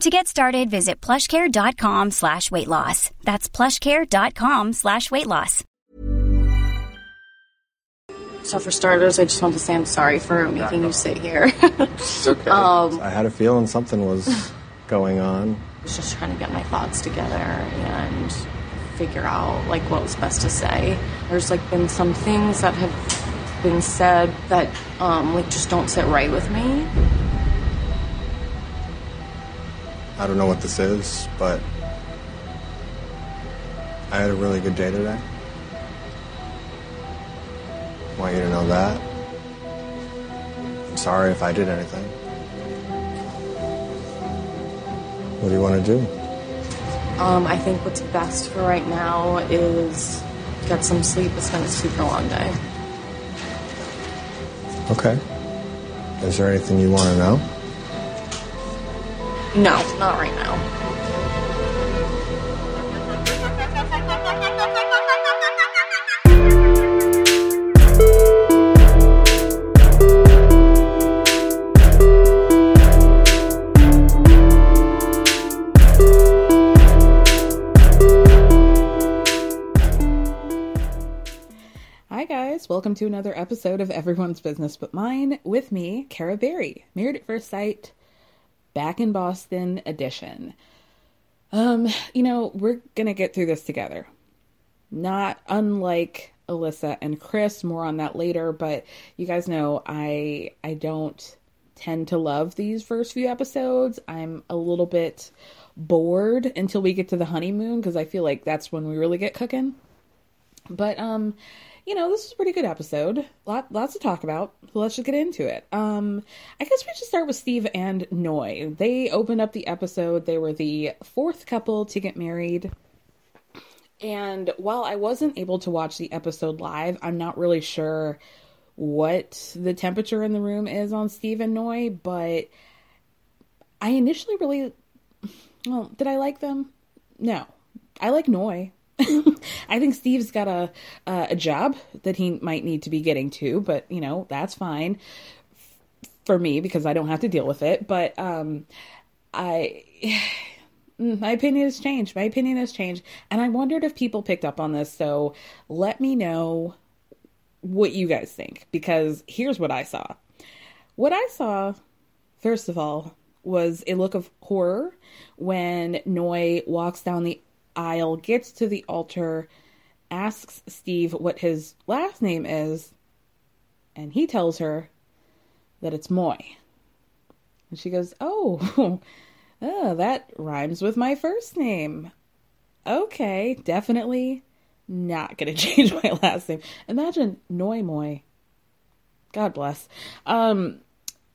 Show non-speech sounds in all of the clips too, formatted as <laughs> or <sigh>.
To get started, visit plushcare.com slash weight loss. That's plushcare.com slash weight loss. So for starters, I just want to say I'm sorry for making you sit here. It's okay. <laughs> Um, I had a feeling something was <sighs> going on. I was just trying to get my thoughts together and figure out like what was best to say. There's like been some things that have been said that um, like just don't sit right with me. I don't know what this is, but I had a really good day today. I want you to know that. I'm sorry if I did anything. What do you want to do? Um, I think what's best for right now is get some sleep. It's been a super long day. Okay. Is there anything you want to know? No, not right now. Hi, guys. Welcome to another episode of Everyone's Business But Mine with me, Kara Berry, Married at First Sight, back in Boston edition. Um, you know, we're gonna get through this together. Not unlike Alyssa and Chris, more on that later, but you guys know I I don't tend to love these first few episodes. I'm a little bit bored until we get to the honeymoon because I feel like that's when we really get cooking. But um, you know, this is a pretty good episode. Lot lots to talk about. So let's just get into it. Um, I guess we should start with Steve and Noi. They opened up the episode. They were the fourth couple to get married. And while I wasn't able to watch the episode live, I'm not really sure what the temperature in the room is on Steve and Noi, but I initially really well, did I like them? No. I like Noi. <laughs> I think Steve's got a uh, a job that he might need to be getting to, but you know that's fine for me because I don't have to deal with it. But um, I <sighs> my opinion has changed. My opinion has changed, and I wondered if people picked up on this. So let me know what you guys think because here's what I saw. What I saw, first of all, was a look of horror when Noi walks down the aisle, gets to the altar, asks Steve what his last name is, and he tells her that it's Moy. And she goes, Oh, oh <laughs> that rhymes with my first name. Okay, definitely not going <laughs> to change my last name. Imagine Noi Moy. God bless. Um,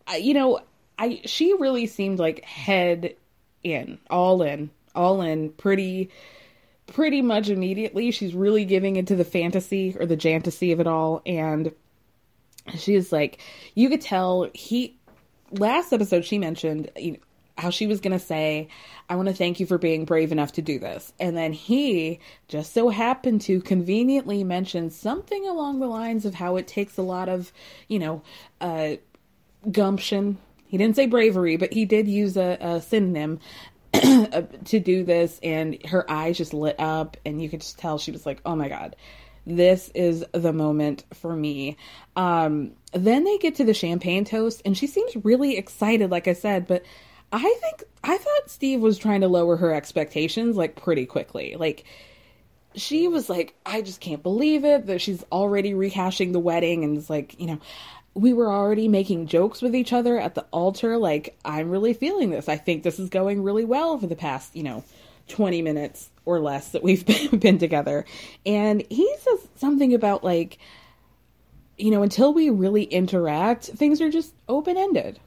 I, you know, I she really seemed like head in, all in, all in, pretty pretty much immediately. She's really giving into the fantasy or the jantasy of it all. And she's like you could tell he last episode she mentioned how she was going to say i want to thank you for being brave enough to do this. And then he just so happened to conveniently mention something along the lines of how it takes a lot of you know uh gumption. He didn't say bravery but he did use a, a synonym <clears throat> to do this and her eyes just lit up and you could just tell she was like oh my god this is the moment for me. Um then they get to the champagne toast and she seems really excited like i said but i think i thought steve was trying to lower her expectations like pretty quickly. Like she was like i just can't believe it that she's already rehashing the wedding and it's like you know we were already making jokes with each other at the altar. Like, I'm really feeling this. I think this is going really well for the past, you know, 20 minutes or less that we've <laughs> been, been together. And he says something about, like, you know, until we really interact, things are just open ended.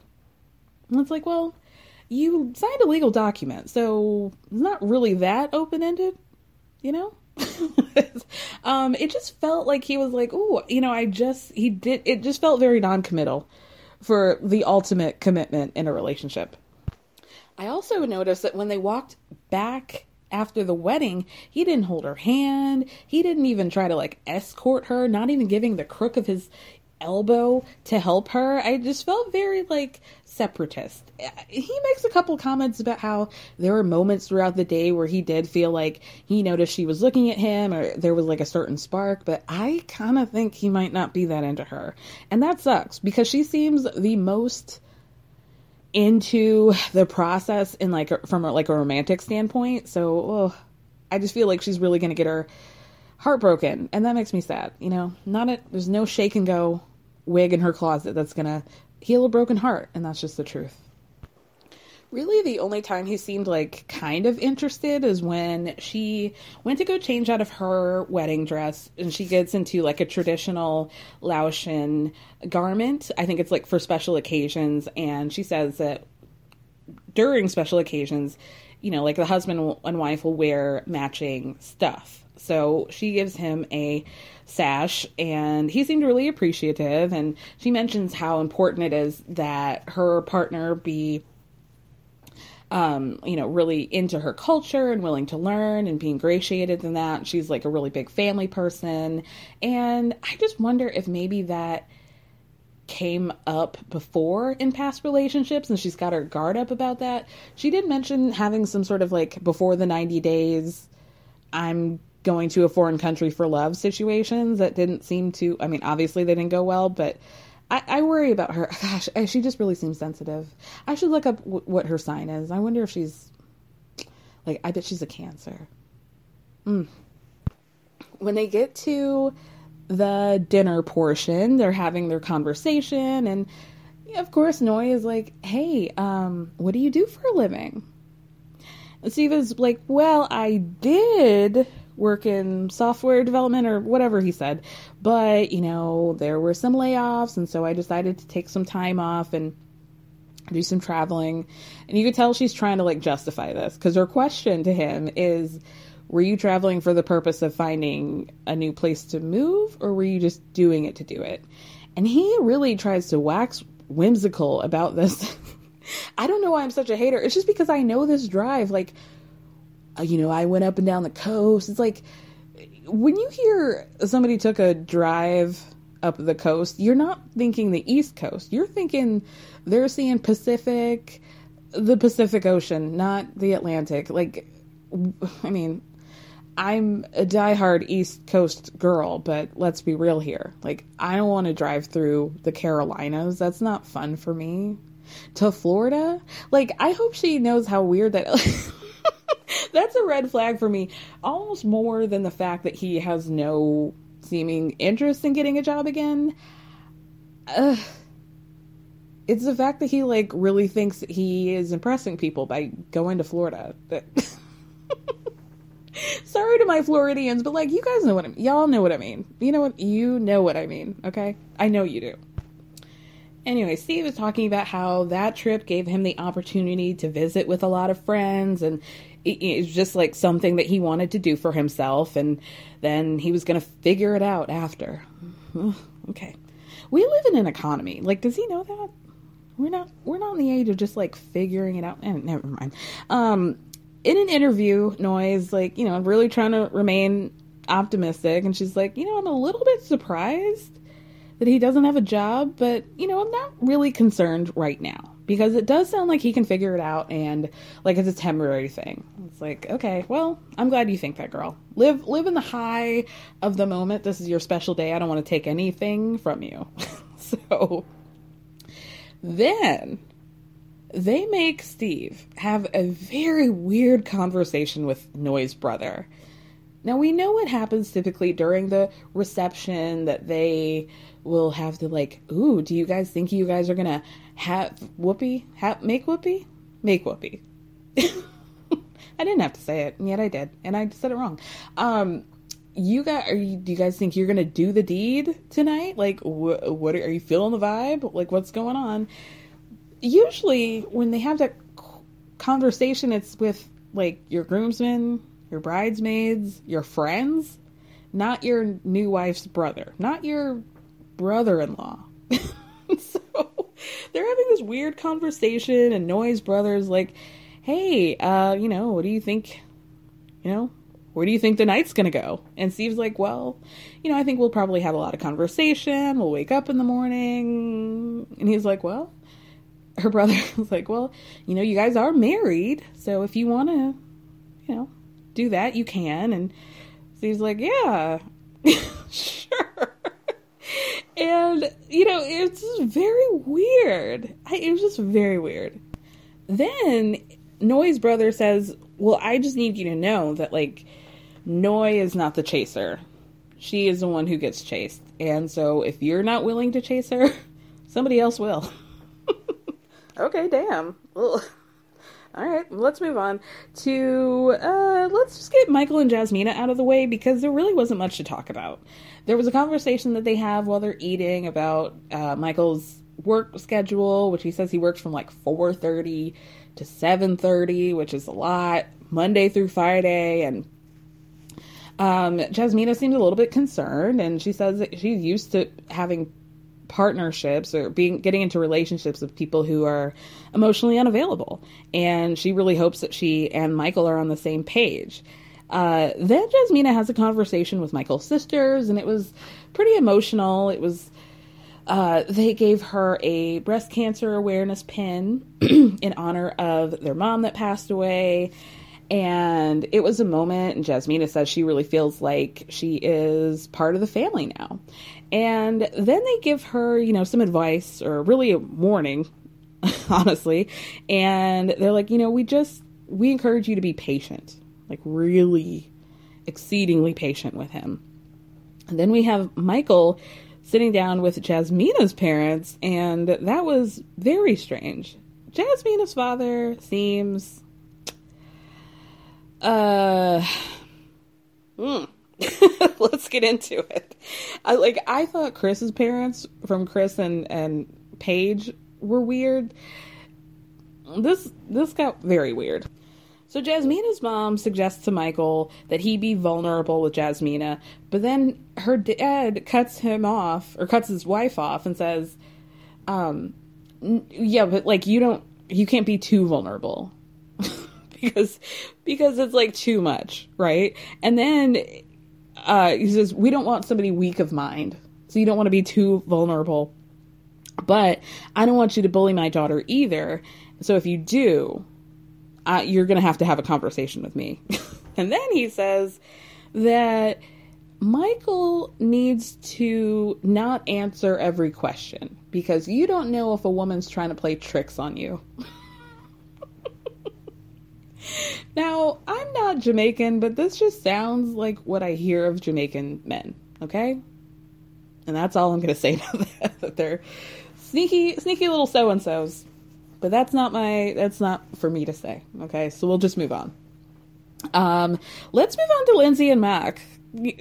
And it's like, well, you signed a legal document, so it's not really that open ended, you know? <laughs> um, it just felt like he was like, "Ooh, you know, I just he did." It just felt very non-committal for the ultimate commitment in a relationship. I also noticed that when they walked back after the wedding, he didn't hold her hand. He didn't even try to like escort her, not even giving the crook of his elbow to help her. I just felt very like separatist. He makes a couple comments about how there were moments throughout the day where he did feel like he noticed she was looking at him or there was like a certain spark, but I kind of think he might not be that into her. And that sucks because she seems the most into the process in like from like a romantic standpoint. So, oh, I just feel like she's really going to get her heartbroken and that makes me sad, you know. Not a, there's no shake and go wig in her closet that's to heal a broken heart, and that's just the truth. Really, the only time he seemed like kind of interested is when she went to go change out of her wedding dress and she gets into like a traditional Laotian garment. I think it's like for special occasions, and she says that during special occasions, you know, like the husband and wife will wear matching stuff. So she gives him a sash and he seemed really appreciative and she mentions how important it is that her partner be um, you know, really into her culture and willing to learn and be ingratiated in that. She's like a really big family person. And I just wonder if maybe that came up before in past relationships and she's got her guard up about that. She did mention having some sort of like before the 90 days, I'm going to a foreign country for love situations that didn't seem to i mean obviously they didn't go well but i, I worry about her. <laughs> Gosh she just really seems sensitive. I should look up w- what her sign is. I wonder if she's like i bet she's a cancer. Mm. when they get to the dinner portion they're having their conversation and of course Noi is like hey um what do you do for a living? And is like well i did work in software development or whatever he said. But, you know, there were some layoffs, and so I decided to take some time off and do some traveling. And you could tell she's trying to like justify this because her question to him is Were you traveling for the purpose of finding a new place to move, or were you just doing it to do it? And he really tries to wax whimsical about this. <laughs> I don't know why I'm such a hater. It's just because I know this drive. Like, Uh, you know, I went up and down the coast. It's like when you hear somebody took a drive up the coast, you're not thinking the East Coast. You're thinking they're seeing Pacific, the Pacific Ocean, not the Atlantic. Like, <laughs> I mean, I'm a diehard East Coast girl, but let's be real here. Like, I don't want to drive through the Carolinas. That's not fun for me. To Florida? Like, I hope she knows how weird that <laughs> <laughs> that's a red flag for me, almost more than the fact that he has no seeming interest in getting a job again. It's the fact that he like really thinks that he is impressing people by going to Florida. <laughs> Sorry to my Floridians, but like you guys know what I mean. Y'all know what I mean. You know what you know what I mean, okay? I know you do. Anyway, Steve was talking about how that trip gave him the opportunity to visit with a lot of friends and it, was just like something that he wanted to do for himself and then he was going to figure it out after. <sighs> okay. We live in an economy. Like does he know that? We're not we're not in the age of just like figuring it out. And eh, never mind. Um in an interview, Noi's like, you know, really trying to remain optimistic and she's like, you know, I'm a little bit surprised that he doesn't have a job, but you know, I'm not really concerned right now because it does sound like he can figure it out and like it's a temporary thing. It's like, okay, well, I'm glad you think that, girl. Live live in the high of the moment. This is your special day. I don't want to take anything from you. <laughs> so then they make Steve have a very weird conversation with Noi's brother. Now we know what happens typically during the reception that they will have to like, ooh, do you guys think you guys are gonna have whoopee? Have make whoopee? Make whoopee. <laughs> I didn't have to say it, and yet I did, and I said it wrong. Um, you guys, are you? Do you guys think you're gonna do the deed tonight? Like, wh- what are, are you feeling the vibe? Like, what's going on? Usually, when they have that conversation, it's with like your groomsmen your bridesmaids, your friends, not your new wife's brother, not your brother in law. <laughs> so they're having this weird conversation, and Noi's brother's like, hey, uh, you know, what do you think? You know, where do you think the night's gonna go? And Steve's like, well, you know, I think we'll probably have a lot of conversation. We'll wake up in the morning. And he's like, well, her <laughs> brother was like, well, you know, you guys are married. So if you want to, you know, do that, you can. And so he's like, yeah. <laughs> and, you know, it's just very weird. I, it was just very weird. Then Noi's brother says, well, I just need you to know that, like, Noy is not the chaser. She is the one who gets chased. And so if you're not willing to chase her, <laughs> somebody else will. <laughs> okay, damn. Ugh. All right, let's move on to uh, let's just get Michael and Jasmina out of the way because there really wasn't much to talk about. There was a conversation that they have while they're eating about uh, Michael's work schedule, which he says he works from like four thirty to seven thirty, which is a lot, Monday through Friday, and um, Jasmina seems a little bit concerned, and she says that she's used to having partnerships or being getting into relationships with people who are emotionally unavailable. And she really hopes that she and michael are on the same page uh, then jasmina has a conversation with michael's sisters and it was pretty emotional. It was uh, they gave her a breast cancer awareness pin <clears throat> in honor of their mom that passed away. And it was a moment and jasmina says she really feels like she is part of the family now. And then they give her, you know, some advice or really a warning, <laughs> honestly. And they're like, you know, we just, we encourage you to be patient, like really exceedingly patient with him. And then we have Michael sitting down with Jasmina's parents, and that was very strange. Jasmina's father seems, uh, hmm. <laughs> let's get into it. I like I thought Chris's parents from Chris and and Paige were weird. This this got very weird. So Jasmina's mom suggests to Michael that he be vulnerable with Jasmina, but then her dad cuts him off or cuts his wife off and says, um, yeah, but like you don't you can't be too vulnerable. <laughs> because because it's like too much, right? And then uh, he says, We don't want somebody weak of mind. So you don't want to be too vulnerable. But I don't want you to bully my daughter either. So if you do, you're going to have to have a conversation with me. <laughs> and then he says that Michael needs to not answer every question because you don't know if a woman's trying to play tricks on you. <laughs> Now, I'm not Jamaican, but this just sounds like what I hear of Jamaican men, okay? And that's all I'm going to say <laughs> about that, that they're sneaky, sneaky little so and so's. But that's not my, that's not for me to say, okay? So we'll just move on. Um, let's move on to Lindsay and Mac. Not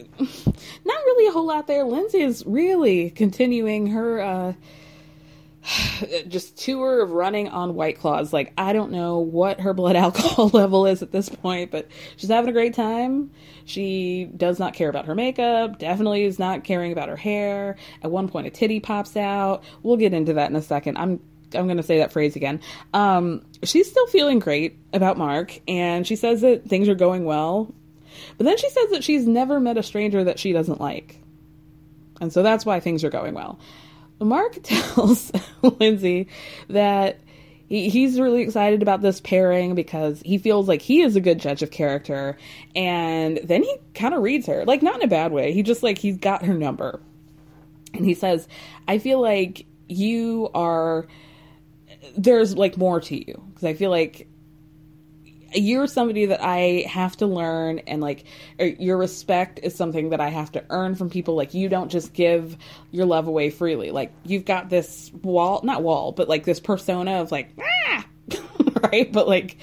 really a whole lot there. Lindsay is really continuing her, uh, <sighs> just tour of running on White Claws. Like, I don't know what her blood <laughs> alcohol level is at this point, but she's having a great time. She does not care about her makeup, definitely is not caring about her hair. At one point, a titty pops out. We'll get into that in a second. I'm I'm going to say that phrase again. Um, she's still feeling great about Mark, and she says that things are going well. But then she says that she's never met a stranger that she doesn't like. And so that's why things are going well. Mark <laughs> tells Lindsay that he, he's really excited about this pairing because he feels like he is a good judge of character. And then he kind of reads her, like, not in a bad way. He just, like, he's got her number. And he says, I feel like you are, there's, like, more to you. Because I feel like you're somebody that I have to learn, and like your respect is something that I have to earn from people. Like you don't just give your love away freely. Like you've got this wall, not wall, but like this persona of like ah, <laughs> right. But like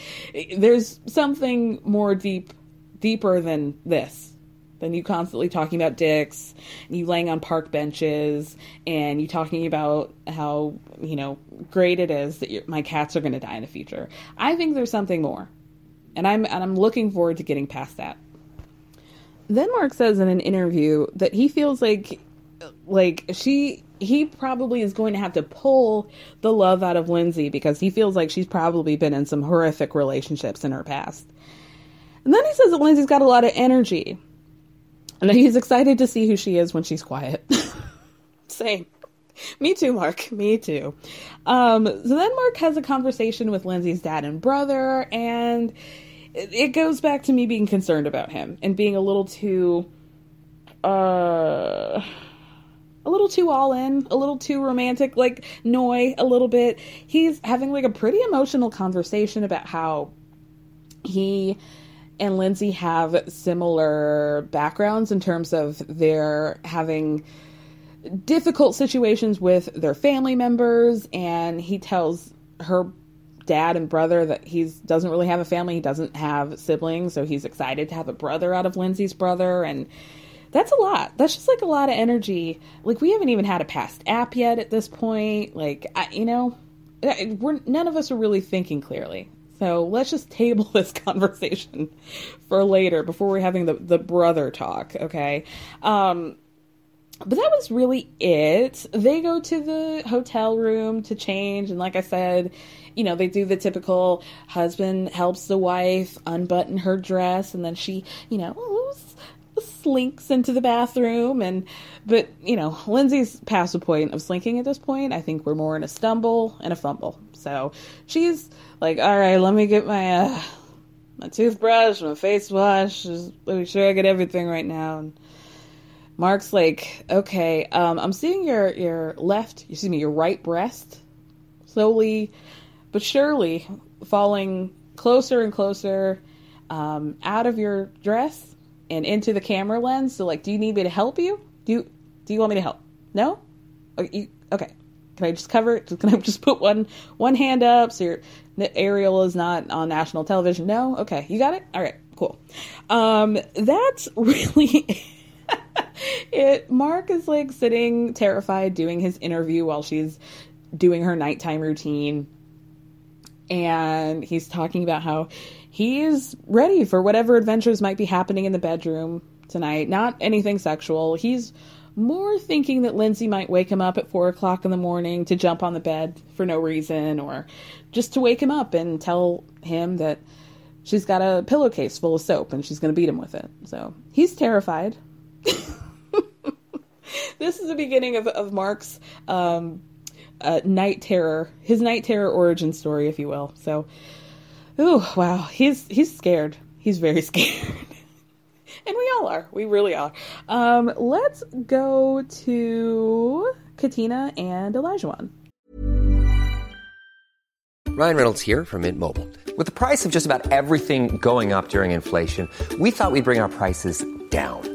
there's something more deep, deeper than this. Than you constantly talking about dicks, and you laying on park benches, and you talking about how you know great it is that my cats are going to die in the future. I think there's something more and I'm and I'm looking forward to getting past that. Then Mark says in an interview that he feels like like she he probably is going to have to pull the love out of Lindsay because he feels like she's probably been in some horrific relationships in her past. And then he says that Lindsay's got a lot of energy. And he's excited to see who she is when she's quiet. <laughs> Same. Me too, Mark. Me too. Um, so then Mark has a conversation with Lindsay's dad and brother, and it goes back to me being concerned about him and being a little too uh a little too all in, a little too romantic, like Noi a little bit. He's having like a pretty emotional conversation about how he and Lindsay have similar backgrounds in terms of their having difficult situations with their family members and he tells her dad and brother that he doesn't really have a family. He doesn't have siblings, so he's excited to have a brother out of Lindsay's brother, and that's a lot. That's just like a lot of energy. Like we haven't even had a past app yet at this point. Like I, you know, we're none of us are really thinking clearly. So let's just table <laughs> this conversation for later before we're having the the brother talk. Okay. Um, but that was really it. They go to the hotel room to change, and like I said, you know, they do the typical husband helps the wife unbutton her dress, and then she, you know, slinks into the bathroom. And, but, you know, Lindsay's past the point of slinking at this point. I think we're more in a stumble and a fumble. So she's like, all right, let me get my, uh, my toothbrush, my face wash, just make sure I get everything right now. And, Mark's like, okay, um, I'm seeing your your left, see me, your right breast slowly but surely falling closer and closer um, out of your dress and into the camera lens. So, like, do you need me to help you? Do you do you want me to help? No. You, okay. Can I just cover it? <laughs> Can I just put one one hand up so your Ariel is not on national television? No. Okay. You got it. All right. Cool. Um, that's <laughs> really. <laughs> it Mark is like sitting terrified doing his interview while she's doing her nighttime routine and he's talking about how he's ready for whatever adventures might be happening in the bedroom tonight. Not anything sexual. He's more thinking that Lindsay might wake him up at four o'clock in the morning to jump on the bed for no reason, or just to wake him up and tell him that she's got a pillowcase full of soap and she's going to beat him with it. So he's terrified. <laughs> this is the beginning of, of Mark's um, uh, night terror, his night terror origin story, if you will. So, oh wow, he's he's scared. He's very <laughs> scared, and we all are. We really are. Um, let's go to Katina and Elijah. One. Ryan Reynolds here from Mint Mobile. With the price of just about everything going up during inflation, we thought we'd bring our prices down.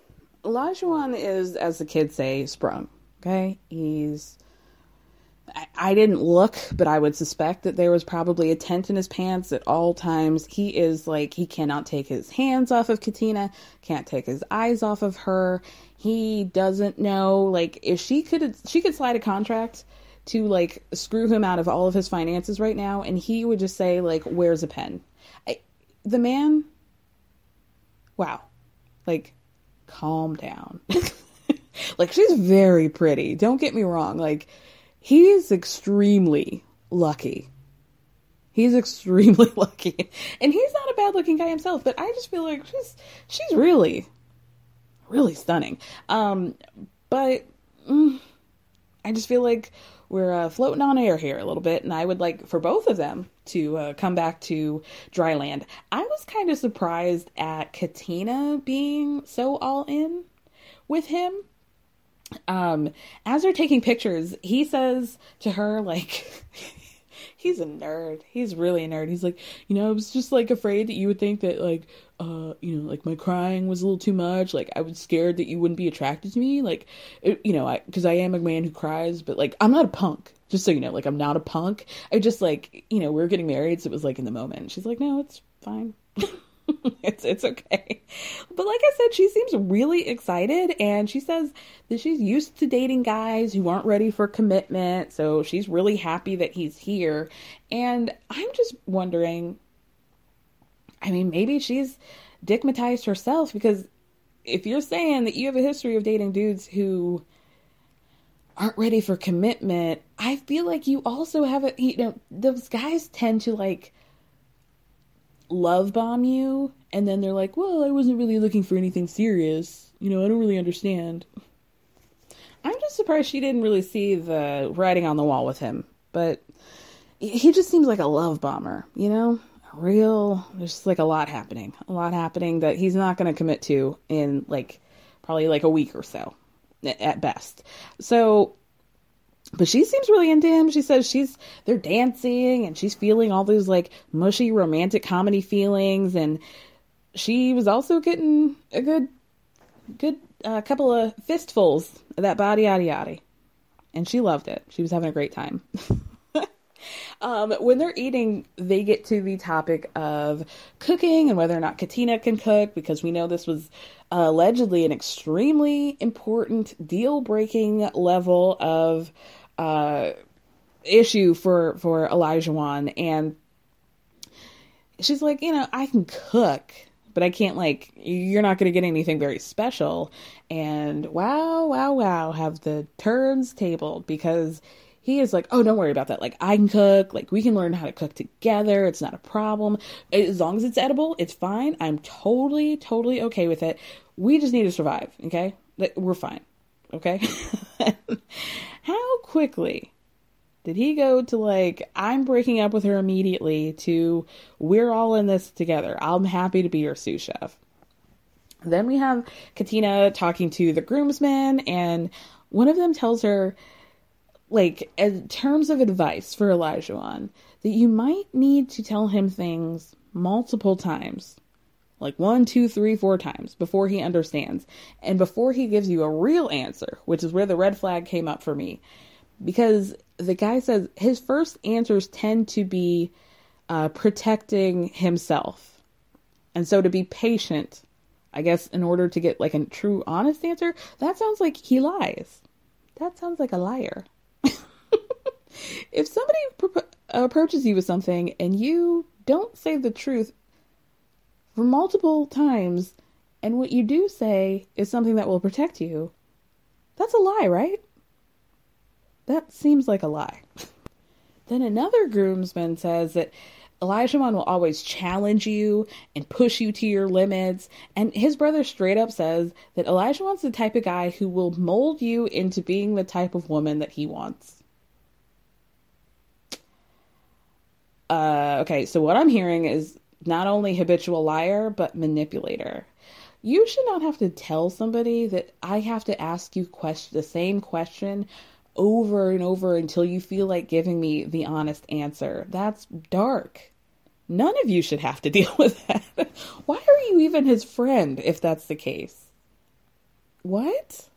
Olajuwon is, as the kids say, sprung. Okay, he's. I, I didn't look, but I would suspect that there was probably a tent in his pants at all times. He is like he cannot take his hands off of Katina, can't take his eyes off of her. He doesn't know like if she could she could slide a contract to like screw him out of all of his finances right now, and he would just say like, "Where's a pen?" I, the man. Wow, like calm down. <laughs> like she's very pretty. Don't get me wrong. Like he's extremely lucky. He's extremely <laughs> lucky. And he's not a bad looking guy himself, but I just feel like she's she's really really stunning. Um but mm, I just feel like we're uh, floating on air here a little bit, and I would like for both of them to uh, come back to dry land. I was kind of surprised at Katina being so all in with him. Um, as they're taking pictures, he says to her, like, <laughs> he's a nerd. He's really a nerd. He's like, you know, I was just like afraid that you would think that like, uh, you know, like my crying was a little too much. Like I was scared that you wouldn't be attracted to me. Like, it, you know, I because I am a man who cries, but like I'm not a punk. Just so you know, like I'm not a punk. I just like, you know, we are getting married, so it was like in the moment. She's like, no, it's fine. <laughs> <laughs> it's it's okay. But like I said, she seems really excited and she says that she's used to dating guys who aren't ready for commitment. So she's really happy that he's here. And I'm just wondering I mean, maybe she's dickmatized herself because if you're saying that you have a history of dating dudes who aren't ready for commitment, I feel like you also have a you know, those guys tend to like love bomb you and then they're like, "Well, I wasn't really looking for anything serious. You know, I don't really understand." I'm just surprised she didn't really see the writing on the wall with him, but he just seems like a love bomber, you know? Real there's just like a lot happening. A lot happening that he's not going to commit to in like probably like a week or so at best. So but she seems really into him. She says she's they're dancing and she's feeling all those like mushy romantic comedy feelings and she was also getting a good good uh, couple of fistfuls of that body yada yada. And she loved it. She was having a great time. <laughs> um, when they're eating, they get to the topic of cooking and whether or not Katina can cook because we know this was allegedly an extremely important deal breaking level of uh, issue for for Olajuwon, and she's like, you know, I can cook, but I can't like. You're not going to get anything very special. And wow, wow, wow, have the turns tabled because he is like, oh, don't worry about that. Like, I can cook. Like, we can learn how to cook together. It's not a problem. As long as it's edible, it's fine. I'm totally, totally okay with it. We just need to survive. Okay, we're fine. Okay. <laughs> How quickly did he go to like I'm breaking up with her immediately to we're all in this together. I'm happy to be your sous chef. Then we have Katina talking to the groomsmen and one of them tells her like in terms of advice for Olajuwon that you might need to tell him things multiple times like one, two, three, four times before he understands and before he gives you a real answer, which is where the red flag came up for me. Because the guy says his first answers tend to be uh, protecting himself. And so to be patient I guess in order to get like a true honest answer, that sounds like he lies. That sounds like a liar. If somebody pro- approaches you with something and you don't say the truth for multiple times, and what you do say is something that will protect you, that's a lie, right? That seems like a lie. <laughs> then another groomsman says that Olajuwon will always challenge you and push you to your limits. And his brother straight up says that Olajuwon's the type of guy who will mold you into being the type of woman that he wants. Uh, okay, so what I'm hearing is not only habitual liar, but manipulator. You should not have to tell somebody that I have to ask you question, the same question over and over until you feel like giving me the honest answer. That's dark. None of you should have to <laughs> deal with that. Why are you even his friend if that's the case? What?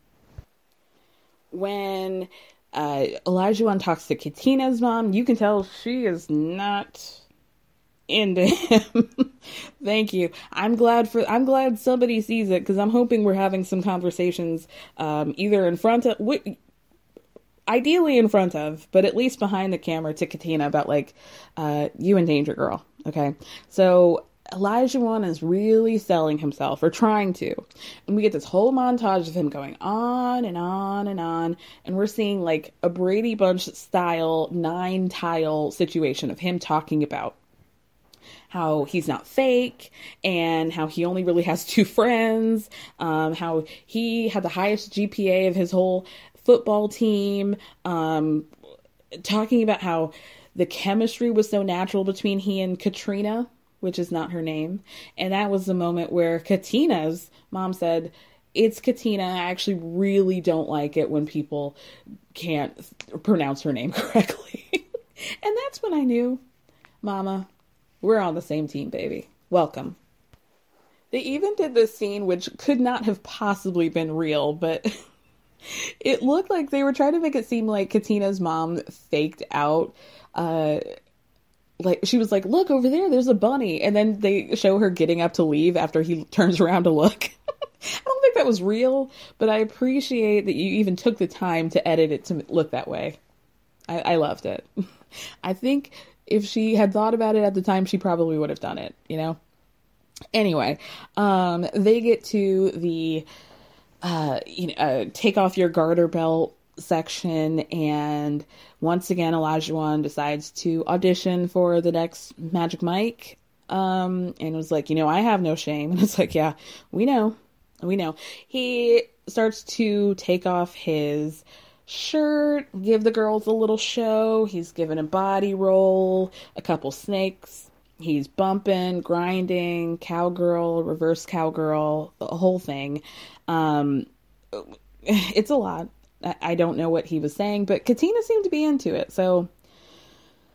When uh, Elijah talks to Katina's mom, you can tell she is not into <laughs> him. Thank you. I'm glad for. I'm glad somebody sees it because I'm hoping we're having some conversations, um, either in front of, ideally in front of, but at least behind the camera to Katina about like, uh, you and Danger Girl. Okay, so Olajuwon is really selling himself or trying to. And we get this whole montage of him going on and on and on. And we're seeing like a Brady Bunch style nine tile situation of him talking about how he's not fake and how he only really has <laughs> two friends, um, how he had the highest GPA of his whole football team, um, talking about how the chemistry was so natural between he and Katrina, which is not her name. And that was the moment where Katina's mom said, It's Katina. I actually really don't like it when people can't pronounce her name <laughs> correctly. and that's when I knew, Mama, we're on the same team, baby. Welcome. They even did this scene, which could not have possibly been real, but <laughs> it looked like they were trying to make it seem like Katina's mom faked out. Uh, like she was like, "Look over there, there's a bunny," and then they show her getting up to leave after he turns around to look. <laughs> I don't think that was real, but I appreciate that you even took the time to edit it to look that way. I, I loved it. <laughs> I think if she had thought about it at the time, she probably would have done it. You know. Anyway, um, they get to the uh, you know, uh, take off your garter belt section and once again Olajuwon decides to audition for the next Magic Mike um and was like, you know, I have no shame. <laughs> And it's like, yeah, we know. We know. He starts to take off his shirt, give the girls a little show. He's given a body roll, a couple snakes. He's bumping, grinding, cowgirl, reverse cowgirl, the whole thing. Um, <laughs> it's a lot. I don't know what he was saying, but Katina seemed to be into it. So,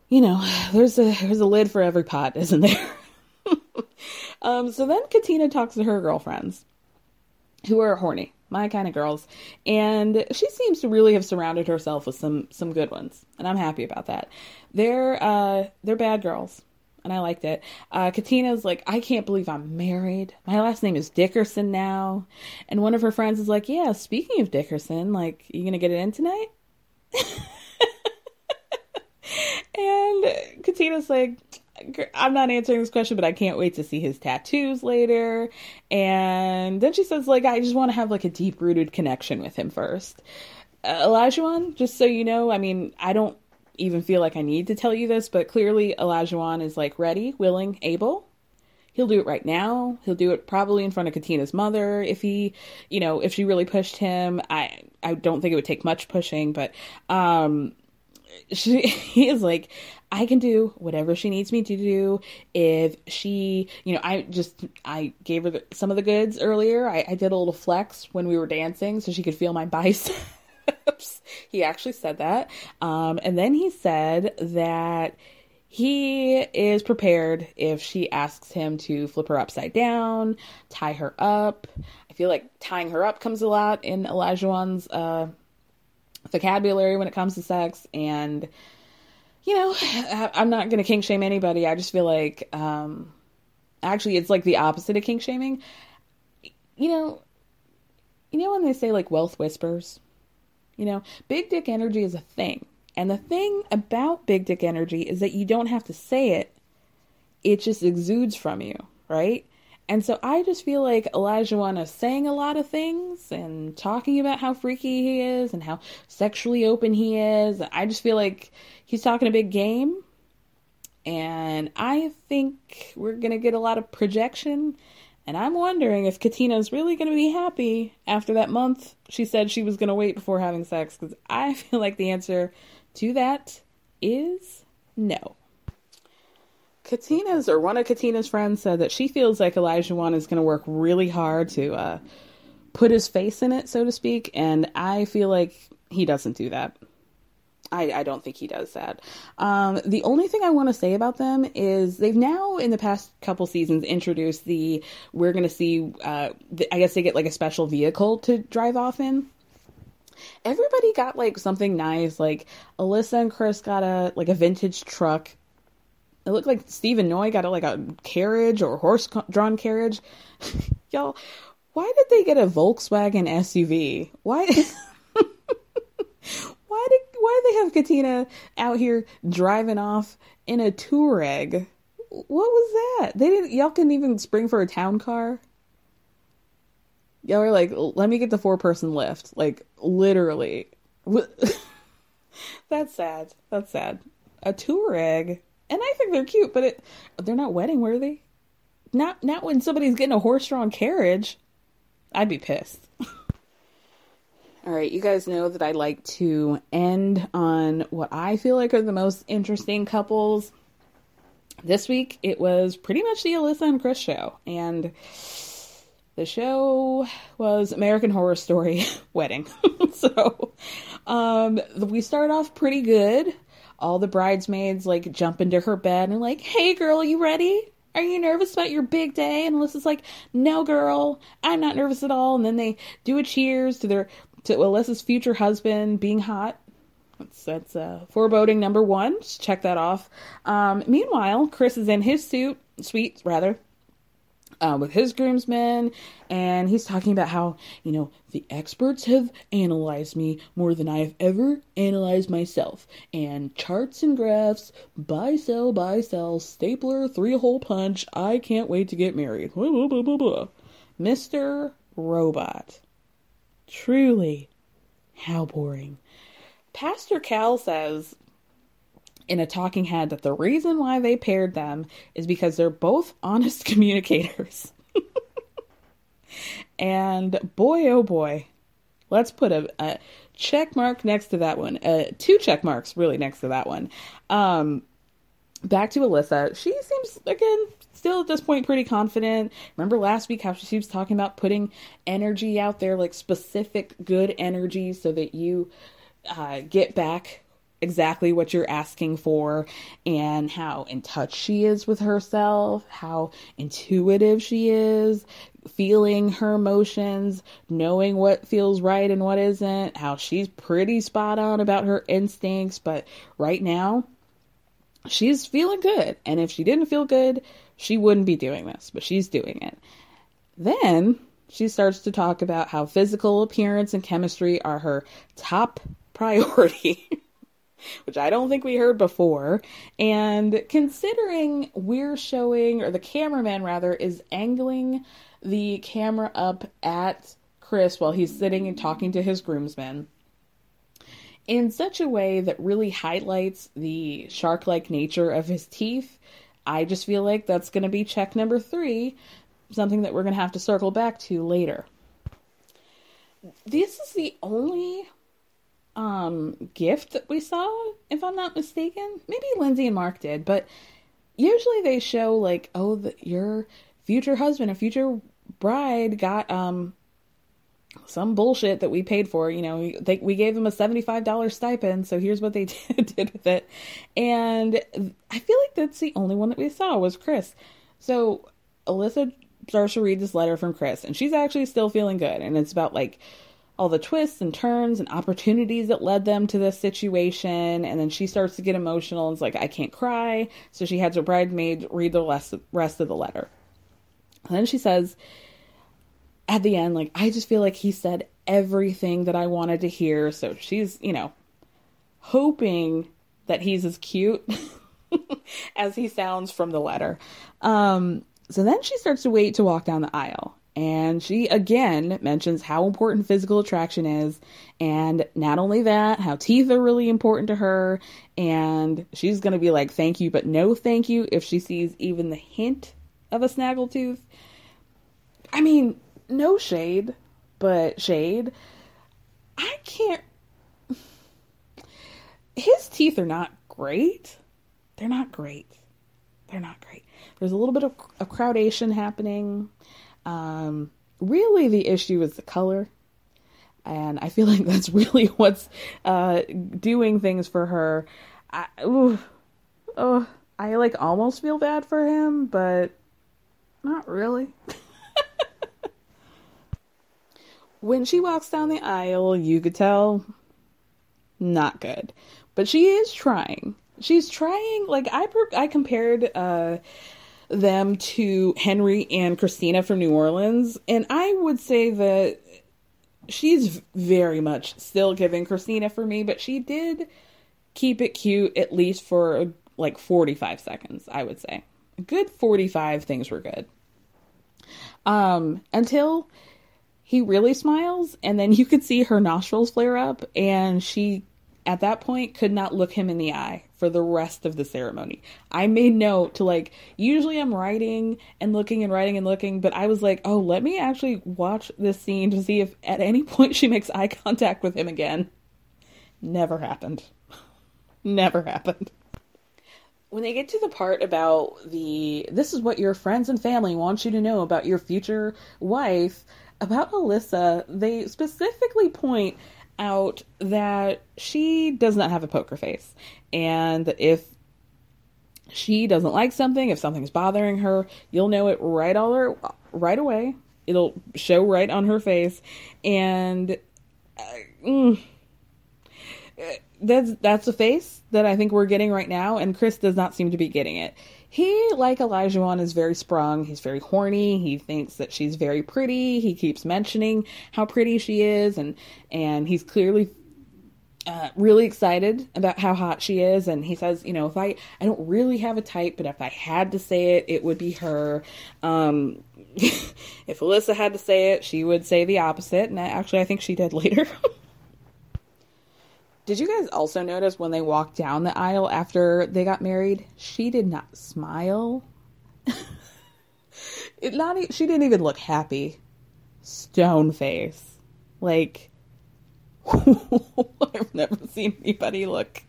you know, <sighs> there's a there's a lid for every pot, isn't there? <laughs> um, so then Katina talks to her girlfriends, who are horny, my kind of girls, and she seems to really have surrounded herself with some some good ones, and I'm happy about that. They're uh, they're bad girls and I liked it. Uh, Katina's like, I can't believe I'm married. My last name is Dickerson now. And one of her friends is like, Yeah, speaking of Dickerson, like, you gonna get it in tonight? <laughs> and Katina's like, I'm not answering this question, but I can't wait to see his tattoos later. And then she says, like, I just want to have like a deep rooted connection with him first. Uh, Elijah, just so you know, I mean, I don't even feel like I need to tell you this, but clearly Elijah is like ready, willing, able. He'll do it right now. He'll do it probably in front of Katina's mother if he, you know, if she really pushed him. I I don't think it would take much pushing, but um <laughs> she he is like I can do whatever she needs me to do. If she, you know, I just I gave her some of the goods earlier. I, I did a little flex when we were dancing so she could feel my biceps. <laughs> <laughs> he actually said that. Um, and then he said that he is prepared if she asks him to flip her upside down, tie her up. I feel like tying her up comes a lot in Olajuwon's uh, vocabulary when it comes to sex. And, you know, <sighs> I'm not going to kink shame anybody. I just feel like, um, actually, it's like the opposite of kink shaming you know, you know when they say like wealth whispers? You know, big dick energy is a thing. And the thing about big dick energy is that you don't have to say it, it just exudes from you, right? And so I just feel like Olajuwon is saying a lot of things and talking about how freaky he is and how sexually open he is. I just feel like he's talking a big game. And I think we're going to get a lot of projection. And I'm wondering if Katina's really going to be happy after that month she said she was going to wait before having sex. Because I <laughs> feel like the answer to that is no. Katina's or one of Katina's friends said that she feels like Olajuwon is going to work really hard to uh, put his face in it, so to speak, and I feel like he doesn't do that. I, I don't think he does that. Um, the only thing I want to say about them is they've now, in the past couple seasons, introduced the we're going to see. Uh, the, I guess they get like a special vehicle to drive off in everybody got like something nice. Like Alyssa and Chris got a like a vintage truck. It looked like Stephen Noi got a, like a carriage or horse drawn carriage. <laughs> Y'all, why did they get a Volkswagen SUV? Why? <laughs> why do they have Katina out here driving off in a Touareg? What was that? They didn't. Y'all couldn't even spring for a town car. Y'all were like, let me get the four person lift. Like, literally. <laughs> That's sad. That's sad. A Touareg. And I think they're cute, but it they're not wedding worthy. Not not when somebody's getting a horse drawn carriage. I'd be pissed. All right, you guys know that I like to end on what I feel like are the most interesting couples. This week it was pretty much the Alyssa and Chris show. And the show was American Horror Story <laughs> Wedding. <laughs> so um, we start off pretty good. All the bridesmaids like jump into her bed and like, "Hey girl, you ready? Are you nervous about your big day?" And Alyssa's like, "No, girl, I'm not nervous at all." And then they do a cheers to their to Alyssa's future husband being hot. That's that's uh, foreboding number one. Just check that off. Um, meanwhile, Chris is in his suit, suite rather, uh, with his groomsmen, and he's talking about how, you know, the experts have analyzed me more than I have ever analyzed myself. And charts and graphs, buy, sell, buy, sell, stapler, three hole punch, I can't wait to get married. Blah, blah, blah, Mr. Robot. Truly, how boring. Pastor Cal says in a talking head that the reason why they paired them is because they're both <laughs> honest communicators. <laughs> and boy, oh boy, let's put a, a, check mark next to that one. Uh, two check marks really next to that one. Um, back to Alyssa. She seems again still at this point pretty confident. Remember last week how she was talking about putting energy out there, like specific good energy, so that you uh, get back exactly what you're asking for and how in touch she is with herself, how intuitive she is, feeling her emotions, knowing what feels right and what isn't, how she's pretty spot on about her instincts, but right now she's feeling good. And if she didn't feel good, she wouldn't be doing this, but she's doing it. Then she starts to talk about how physical appearance and chemistry are her top <laughs> priority. which I don't think we heard before. And considering we're showing, or the cameraman rather, is angling the camera up at Chris while he's sitting and talking to his groomsmen in such a way that really highlights the shark like nature of his teeth, I just feel like that's going to be check number three, something that we're going to have to circle back to later. This is the only um gift that we saw, if I'm not mistaken. Maybe Lindsay and Mark did, but usually they show like, oh, the, your future husband or future bride got um some bullshit that we paid for. You know, they, we gave them a $75 stipend, so here's what they <laughs> did, did with it. And I feel like that's the only one that we saw was Chris. So Alyssa starts to read this letter from Chris, and she's actually still feeling good. And it's about like all the twists and turns and opportunities that led them to this situation. And then she starts to get emotional and is like, I can't cry. So she has her bridesmaid read the rest, rest of the letter. And then she says, at the end, like, I just feel like he said everything that I wanted to hear. So she's, you know, hoping that he's as cute <laughs> as he sounds from the letter. Um, so then she starts to wait to walk down the aisle. And she again mentions how important physical attraction is. And not only that, how teeth are really important to her. And she's going to be like, thank you, but no thank you if she sees even the hint of a snaggletooth. I mean, no shade, but shade. I can't. His teeth are not great. They're not great. They're not great. There's a little bit of, of crowdation happening. Um, really, the issue is the color. And I feel <laughs> like that's really what's uh, doing things for her. I, ooh, oh, I like almost feel bad for him, but not really. <laughs> when she walks down the aisle, you could tell not good. But she is trying. She's trying like I I compared uh them to Henry and Christina from New Orleans, and I would say that she's very much still giving Christina for me, but she did keep it cute at least for like 45 seconds, I would say. A good 45 things were good. Um until he really smiles and then you could see her nostrils flare up and she at that point could not look him in the eye for the rest of the ceremony. I made note to like usually I'm writing and looking and writing and looking, but I was like, "Oh, let me actually watch this scene to see if at any point she makes eye contact with him again." Never happened. <laughs> Never happened. When they get to the part about the this is what your friends and family want you to know about your future wife, about Alyssa, they specifically point out that she does not have a poker face. And if she doesn't like something, if something's bothering her, you'll know it right all her, right away. It'll show right on her face, and uh, mm, that's that's a face that I think we're getting right now. And Chris does not seem to be getting it. He, like Olajuwon, is very sprung. He's very horny. He thinks that she's very pretty. He keeps mentioning how pretty she is, and and he's clearly uh, really excited about how hot she is. And he says, you know, if I I don't really have a type, but if I had to say it, it would be her. Um, <laughs> if Alyssa had to say it, she would say the opposite. And I, actually, I think she did <laughs> later. Did you guys also notice when they walked down the aisle after they got married? She did not smile. <laughs> it not she didn't even look happy. Stone face. Like <laughs> I've never seen anybody look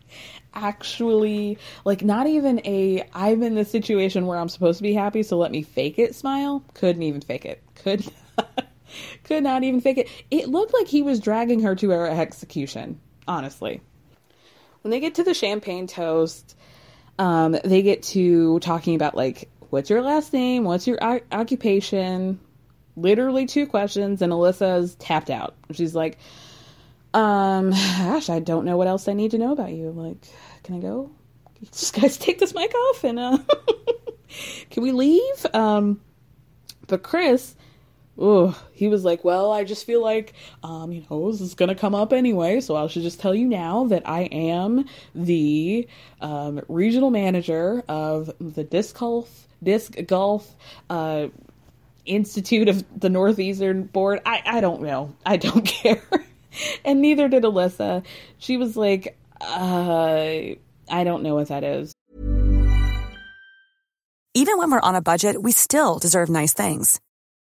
actually like not even a I'm in the situation where I'm supposed to be happy, so let me fake it smile. Couldn't even fake it. Could <laughs> not, could not even fake it. It looked like he was dragging her to her execution honestly. When they get to the champagne toast, um, they get to talking about like, what's your last name? What's your o- occupation? Literally two questions, and Alyssa's tapped out. She's like, um, gosh, I don't know what else I need to know about you. Like, can I go? Just <laughs> guys, take this mic off and uh, <laughs> can we leave? Um, but Chris Ugh. He was like, Well, I just feel like, um, you know, this is to come up anyway, so I should just tell you now that I am the um, regional manager of the disc golf, disc golf uh, Institute of the Northeastern Board. I, I don't know. I don't <laughs> care. and neither did Alyssa. She was like, uh, I don't know what that is. Even when we're on a budget, we still deserve nice things.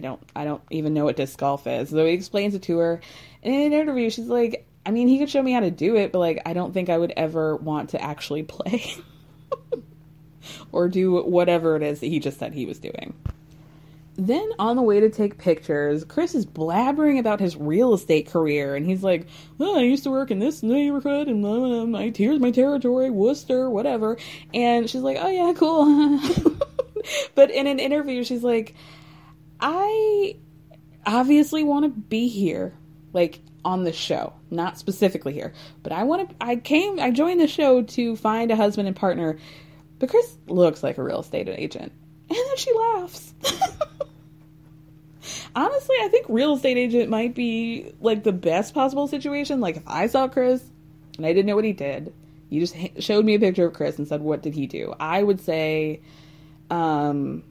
I don't I don't even know what disc golf is. So he explains it to her. And in an interview, she's like, I mean, he could show me how to do it, but like I don't think I would ever want to actually <laughs> play. or do whatever it is that he just said he was doing. Then on the way to take pictures, Chris is blabbering about his real estate career, and he's like, "Well, I used to work in this neighborhood, and uh, my here's my territory, Worcester, whatever." And she's like, "Oh yeah, cool." <laughs> but in an interview, she's like, I obviously want to be here, like on the show, not specifically here, but I want to. I came, I joined the show to find a husband and partner, but Chris looks like a real estate agent, <laughs> and then she laughs. Honestly, I think real estate agent might be like the best possible situation. Like if I saw Chris and I didn't know what he did, you just showed me a picture of Chris and said, "What did he do?" I would say, um,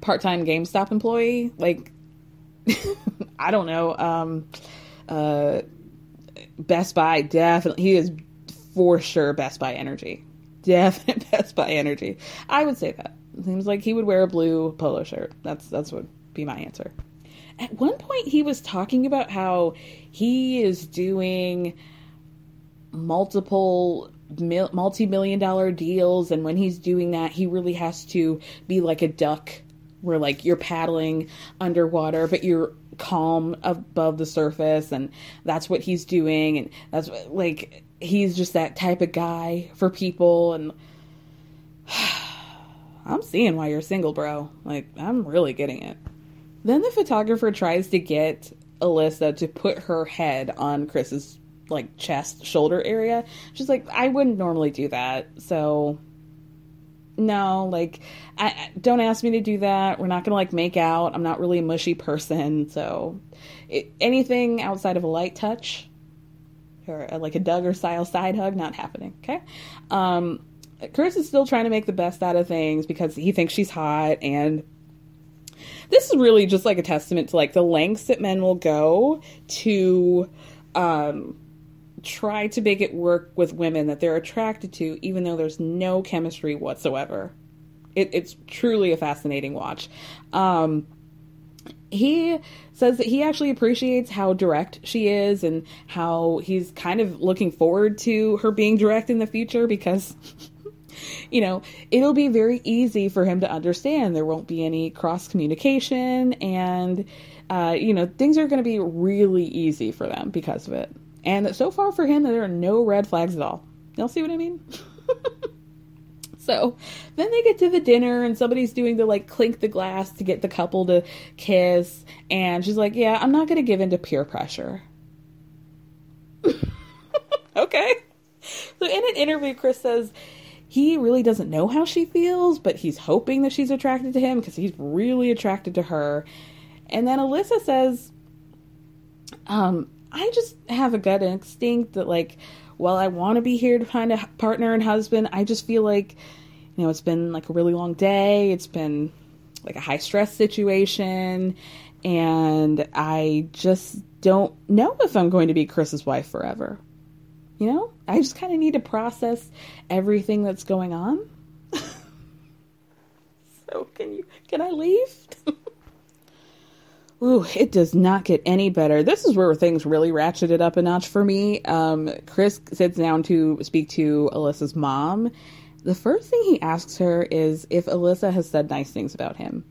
part-time GameStop employee. Like, <laughs> I don't know. Um, uh, Best Buy definitely. He is for sure Best Buy energy. <laughs> Definite Best Buy energy. I would say that. Seems like he would wear a blue polo shirt. That's that's would be my answer. At one point, he was talking about how he is doing multiple multi-million dollar deals and when he's doing that he really has to be like a duck where like you're paddling underwater but you're calm above the surface and that's what he's doing and that's what, like he's just that type of guy for people and <sighs> I'm seeing why you're single bro. Like I'm really getting it. Then the photographer tries to get Alyssa to put her head on Chris's like chest shoulder area. She's like I wouldn't normally do that. So no, like, I, don't ask me to do that. We're not gonna like make out. I'm not really a mushy person, so it, anything outside of a light touch or a, like a Duggar style side hug, not happening. Okay. Um, Chris is still trying to make the best out of things because he thinks she's hot, and this is really just like a testament to like the lengths that men will go to um try to make it work with women that they're attracted to, even though there's no chemistry whatsoever. It, it's truly a fascinating watch. Um, he says that he actually appreciates how direct she is and how he's kind of looking forward to her being direct in the future because <laughs> you know it'll be very easy for him to understand there won't be any cross communication and uh, you know things are going to be really easy for them because of it and so far for him, there are no red flags at all. Y'all see what I mean? <laughs> so then they get to the dinner and somebody's doing the like clink the glass to get the couple to kiss. And she's like, Yeah, I'm not going to give in to peer pressure. <laughs> okay. So in an interview, Chris says he really doesn't know how she feels, but he's hoping that she's attracted to him because he's really attracted to her. And then Alyssa says, um, I just have a gut instinct that like while I want to be here to find a partner and husband, I just feel like you know it's been like a really long day. It's been like a high stress situation and I just don't know if I'm going to be Chris's wife forever. You know? I just kind of need to process everything that's going on. <laughs> so can you can I leave? <laughs> Ooh, it does not get any better. This is where things really ratcheted up a notch for me. Um, Chris sits down to speak to Alyssa's mom. The first thing he asks her is if Alyssa has said nice things about him.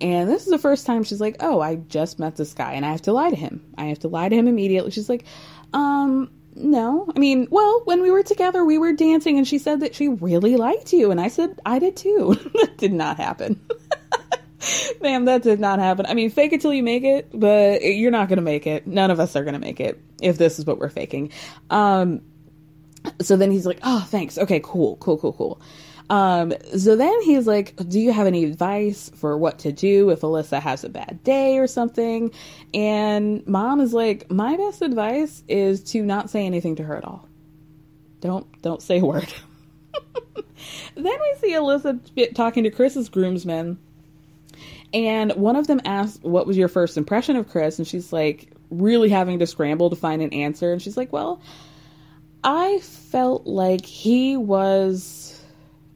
And this is the first time she's like, Oh, I just met this guy and I have to lie to him. I have to lie to him immediately. She's like, Um, no. I mean, well, when we were together, we were dancing and she said that she really liked you. And I said, I did too. <laughs> that did not happen. <laughs> <laughs> Ma'am, that did not happen. I mean, fake it till you make it, but you're not going to make it. None of us are going to make it if this is what we're faking. Um, so then he's like, oh, thanks. Okay, cool, cool, cool, cool. Um, so then he's like, Do you have any advice for what to do if Alyssa has a bad day or something? And mom is like, My best advice is to not say anything to her at all. Don't don't say a word. <laughs> then we see Alyssa talking to Chris's groomsmen. And one of them asks, What was your first impression of Chris? And she's like, really having to scramble to find an answer. And she's like, Well, I felt like he was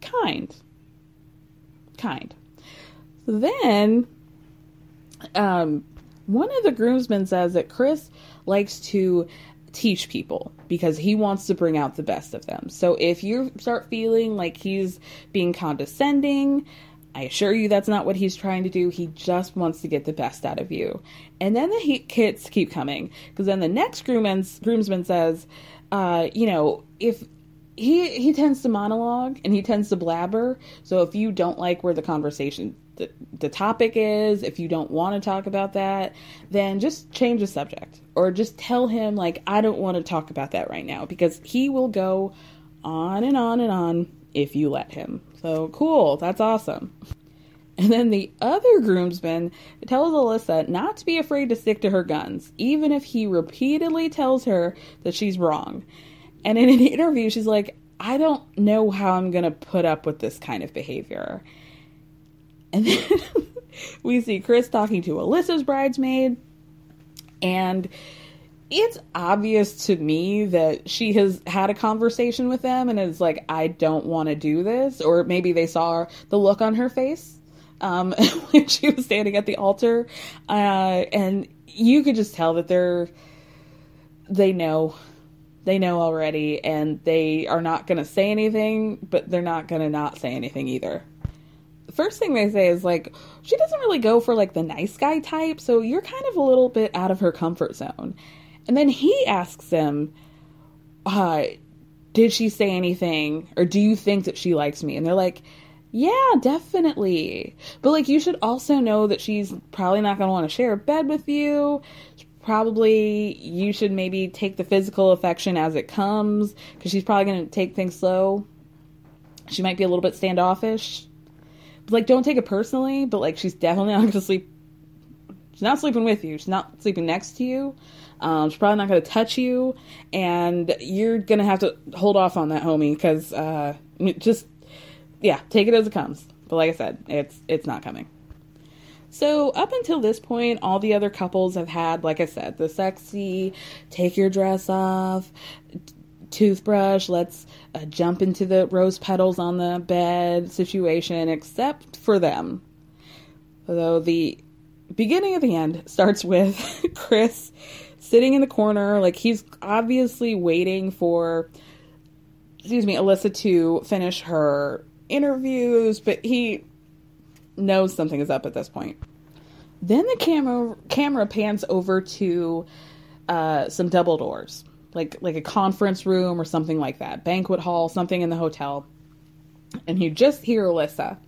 kind. Kind. Then, um, one of the groomsmen says that Chris likes to teach people because he wants to bring out the best of them. So if you start feeling like he's being condescending, I assure you that's not what he's trying to do. He just wants to get the best out of you. And then the hits kits keep coming because then the next groomsman says, uh, you know, if he he tends to monologue and he tends to blabber. So if you don't like where the conversation the, the topic is, if you don't want to talk about that, then just change the subject or just tell him like I don't want to talk about that right now because he will go on and on and on if you let him. So cool, that's awesome. And then the other groomsman tells Alyssa not to be afraid to stick to her guns, even if he repeatedly tells her that she's wrong. And in an <laughs> interview, she's like, I don't know how I'm going to put up with this kind of behavior. And <laughs> then we see Chris talking to Alyssa's bridesmaid, and it's obvious to me that she has had a conversation with them and is like, I don't want to do this. Or maybe they saw the look on her face um, <laughs> when she was standing at the altar. Uh, and you could just tell that they're, they know. They know already, and they are not going to say anything, but they're not going to not say anything either. The first thing they say is like, she doesn't really go for like the nice guy type, so you're kind of a little bit out of her comfort zone. And then he asks them, uh, Did she say anything? Or do you think that she likes me? And they're like, Yeah, definitely. But like, you should also know that she's probably not going to want to share a bed with you. Probably you should maybe take the physical affection as it comes because she's probably going to take things slow. She might be a little bit standoffish. But like, don't take it personally, but like, she's definitely not going to sleep. She's not sleeping with you. She's not sleeping next to you. Um, she's probably not going to touch you, and you're going to have to hold off on that, homie, because uh, just yeah, take it as it comes. But like I said, it's it's not coming. So up until this point, all the other couples have had, like I said, the sexy take your dress off, toothbrush, let's uh, jump into the rose petals on the bed situation, except for them. Although the beginning of the end starts with <laughs> Chris sitting in the corner, like he's obviously waiting for, excuse me, Alyssa to finish her interviews, but he knows something is up at this point. Then the camera camera pans over to uh, some double doors, like like a conference room or something like that, banquet hall, something in the hotel, and you just hear Alyssa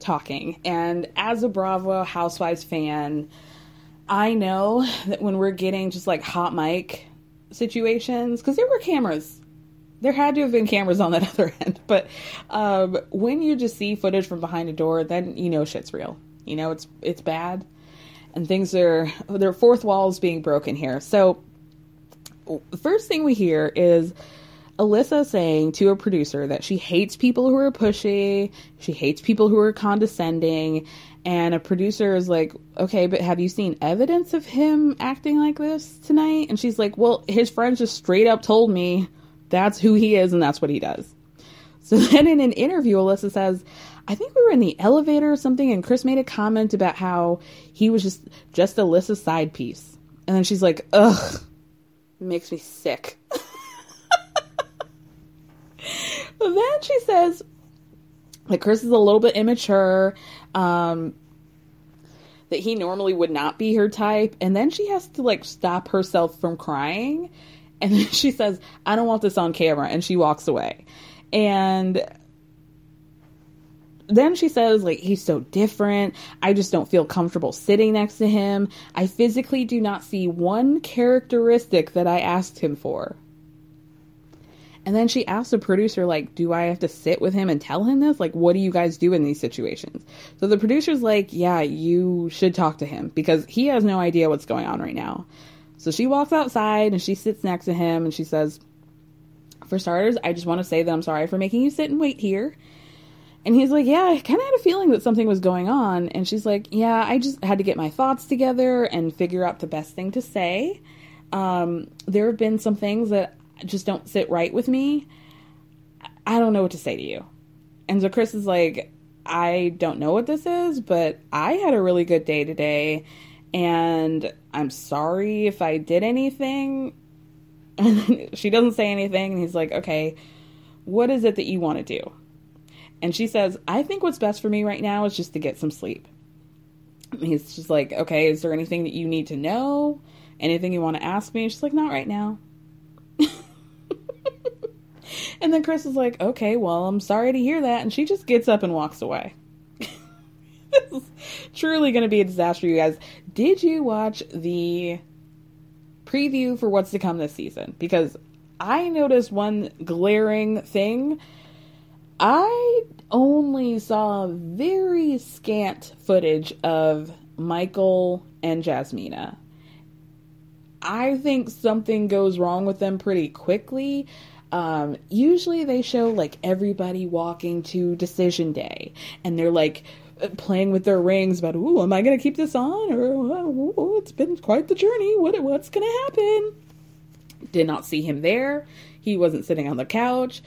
talking. And as a Bravo Housewives fan, I know that when we're getting just like hot mic situations, because there were cameras, there had to have been cameras on that <laughs> other end, but um, when you just see footage from behind a door, then you know shit's real. You know it's it's bad, and things are their fourth walls being broken here. So the first thing we hear is Alyssa saying to a producer that she hates people who are pushy, she hates people who are condescending, and a producer is like, okay, but have you seen evidence of him acting like this tonight? And she's like, well, his friends just straight up told me that's who he is and that's what he does. So <laughs> then in an interview, Alyssa says, I think we were in the elevator or something, and Chris made a comment about how he was just just Alyssa's side piece. And then she's like, ugh, makes me sick. <laughs> But then she says that Chris is a little bit immature um, that he normally would not be her type. And then she has to like stop herself from crying. And <laughs> then she says, I don't want this on camera. And she walks away. And then she says, like, he's so different. I just don't feel comfortable sitting next to him. I physically do not see one characteristic that I asked him for. And then she asked the producer, like, do I have to sit with him and tell him this? Like, what do you guys do in these situations? So the producer's like, yeah, you should talk to him because he has no idea what's going on right now. So she walks outside and she sits next to him and she says, for starters, I just want to say that I'm sorry for making you sit and wait here. And he's like, Yeah, I kind of had a feeling that something was going on. And she's like, Yeah, I just had to get my thoughts together and figure out the best thing to say. Um, there have been some things that just don't sit right with me. I don't know what to say to you. And so Chris is like, I don't know what this is, but I had a really good day today. And I'm sorry if I did anything. And <laughs> she doesn't say anything. And he's like, Okay, what is it that you want to do? And she says, I think what's best for me right now is just to get some sleep. And he's just like, Okay, is there anything that you need to know? Anything you want to ask me? she's like, Not right now. <laughs> <laughs> and then Chris is like, Okay, well, I'm sorry to hear that. And she just gets up and walks away. <laughs> this is truly going to be a disaster, you guys. Did you watch the preview for what's to come this season? Because I noticed one glaring thing. I only saw very scant footage of Michael and Jasmina. I think something goes wrong with them pretty quickly. Um, usually they show like everybody walking to decision day and they're like playing with their rings about, ooh, am I going to keep this on? Or, oh, it's been quite the journey. What, what's going to happen? Did not see him there. He wasn't sitting on the couch.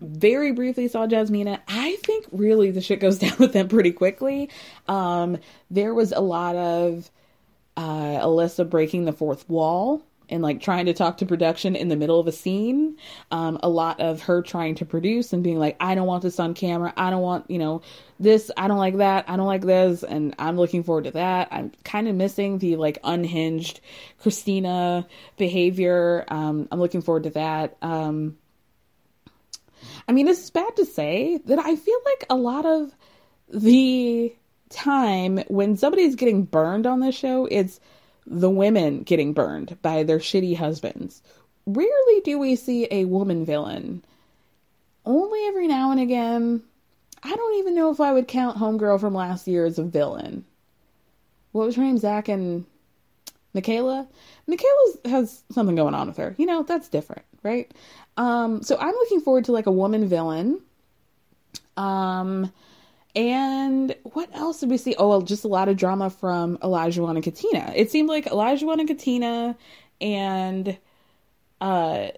Very briefly saw Jasmina. I think really the shit goes <laughs> down with them pretty quickly. Um, there was a lot of uh, Alyssa breaking the fourth wall and like trying to talk to production in the middle of a scene. Um, a lot of her trying to produce and being like, I don't want this on camera. I don't want, you know, this. I don't like that. I don't like this. And I'm looking forward to that. I'm kind of missing the like unhinged Christina behavior. Um, I'm looking forward to that. Um, I mean, it's bad to say that I feel like a lot of the time when somebody's getting burned on this show, it's the women getting burned by their shitty husbands. Rarely do we see a woman villain. Only every now and again. I don't even know if I would count Homegirl from last year as a villain. What was her name? Zach and Michaela? Michaela has something going on with her. You know, that's different, right? Um, so I'm looking forward to like a woman villain. Um, and what else did we see? Oh, well, just a lot of drama from Elijah and Katina. It seemed like Elijah and Katina and uh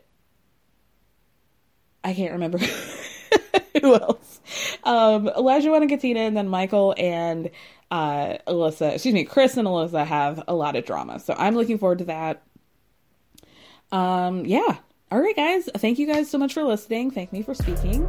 I can't remember <laughs> who else. Um Olajuwon and Katina and then Michael and uh Alyssa, excuse me, Chris and Alyssa have a lot of drama. So I'm looking forward to that. Um yeah. All right guys, thank you guys so much for listening. Thank me for speaking.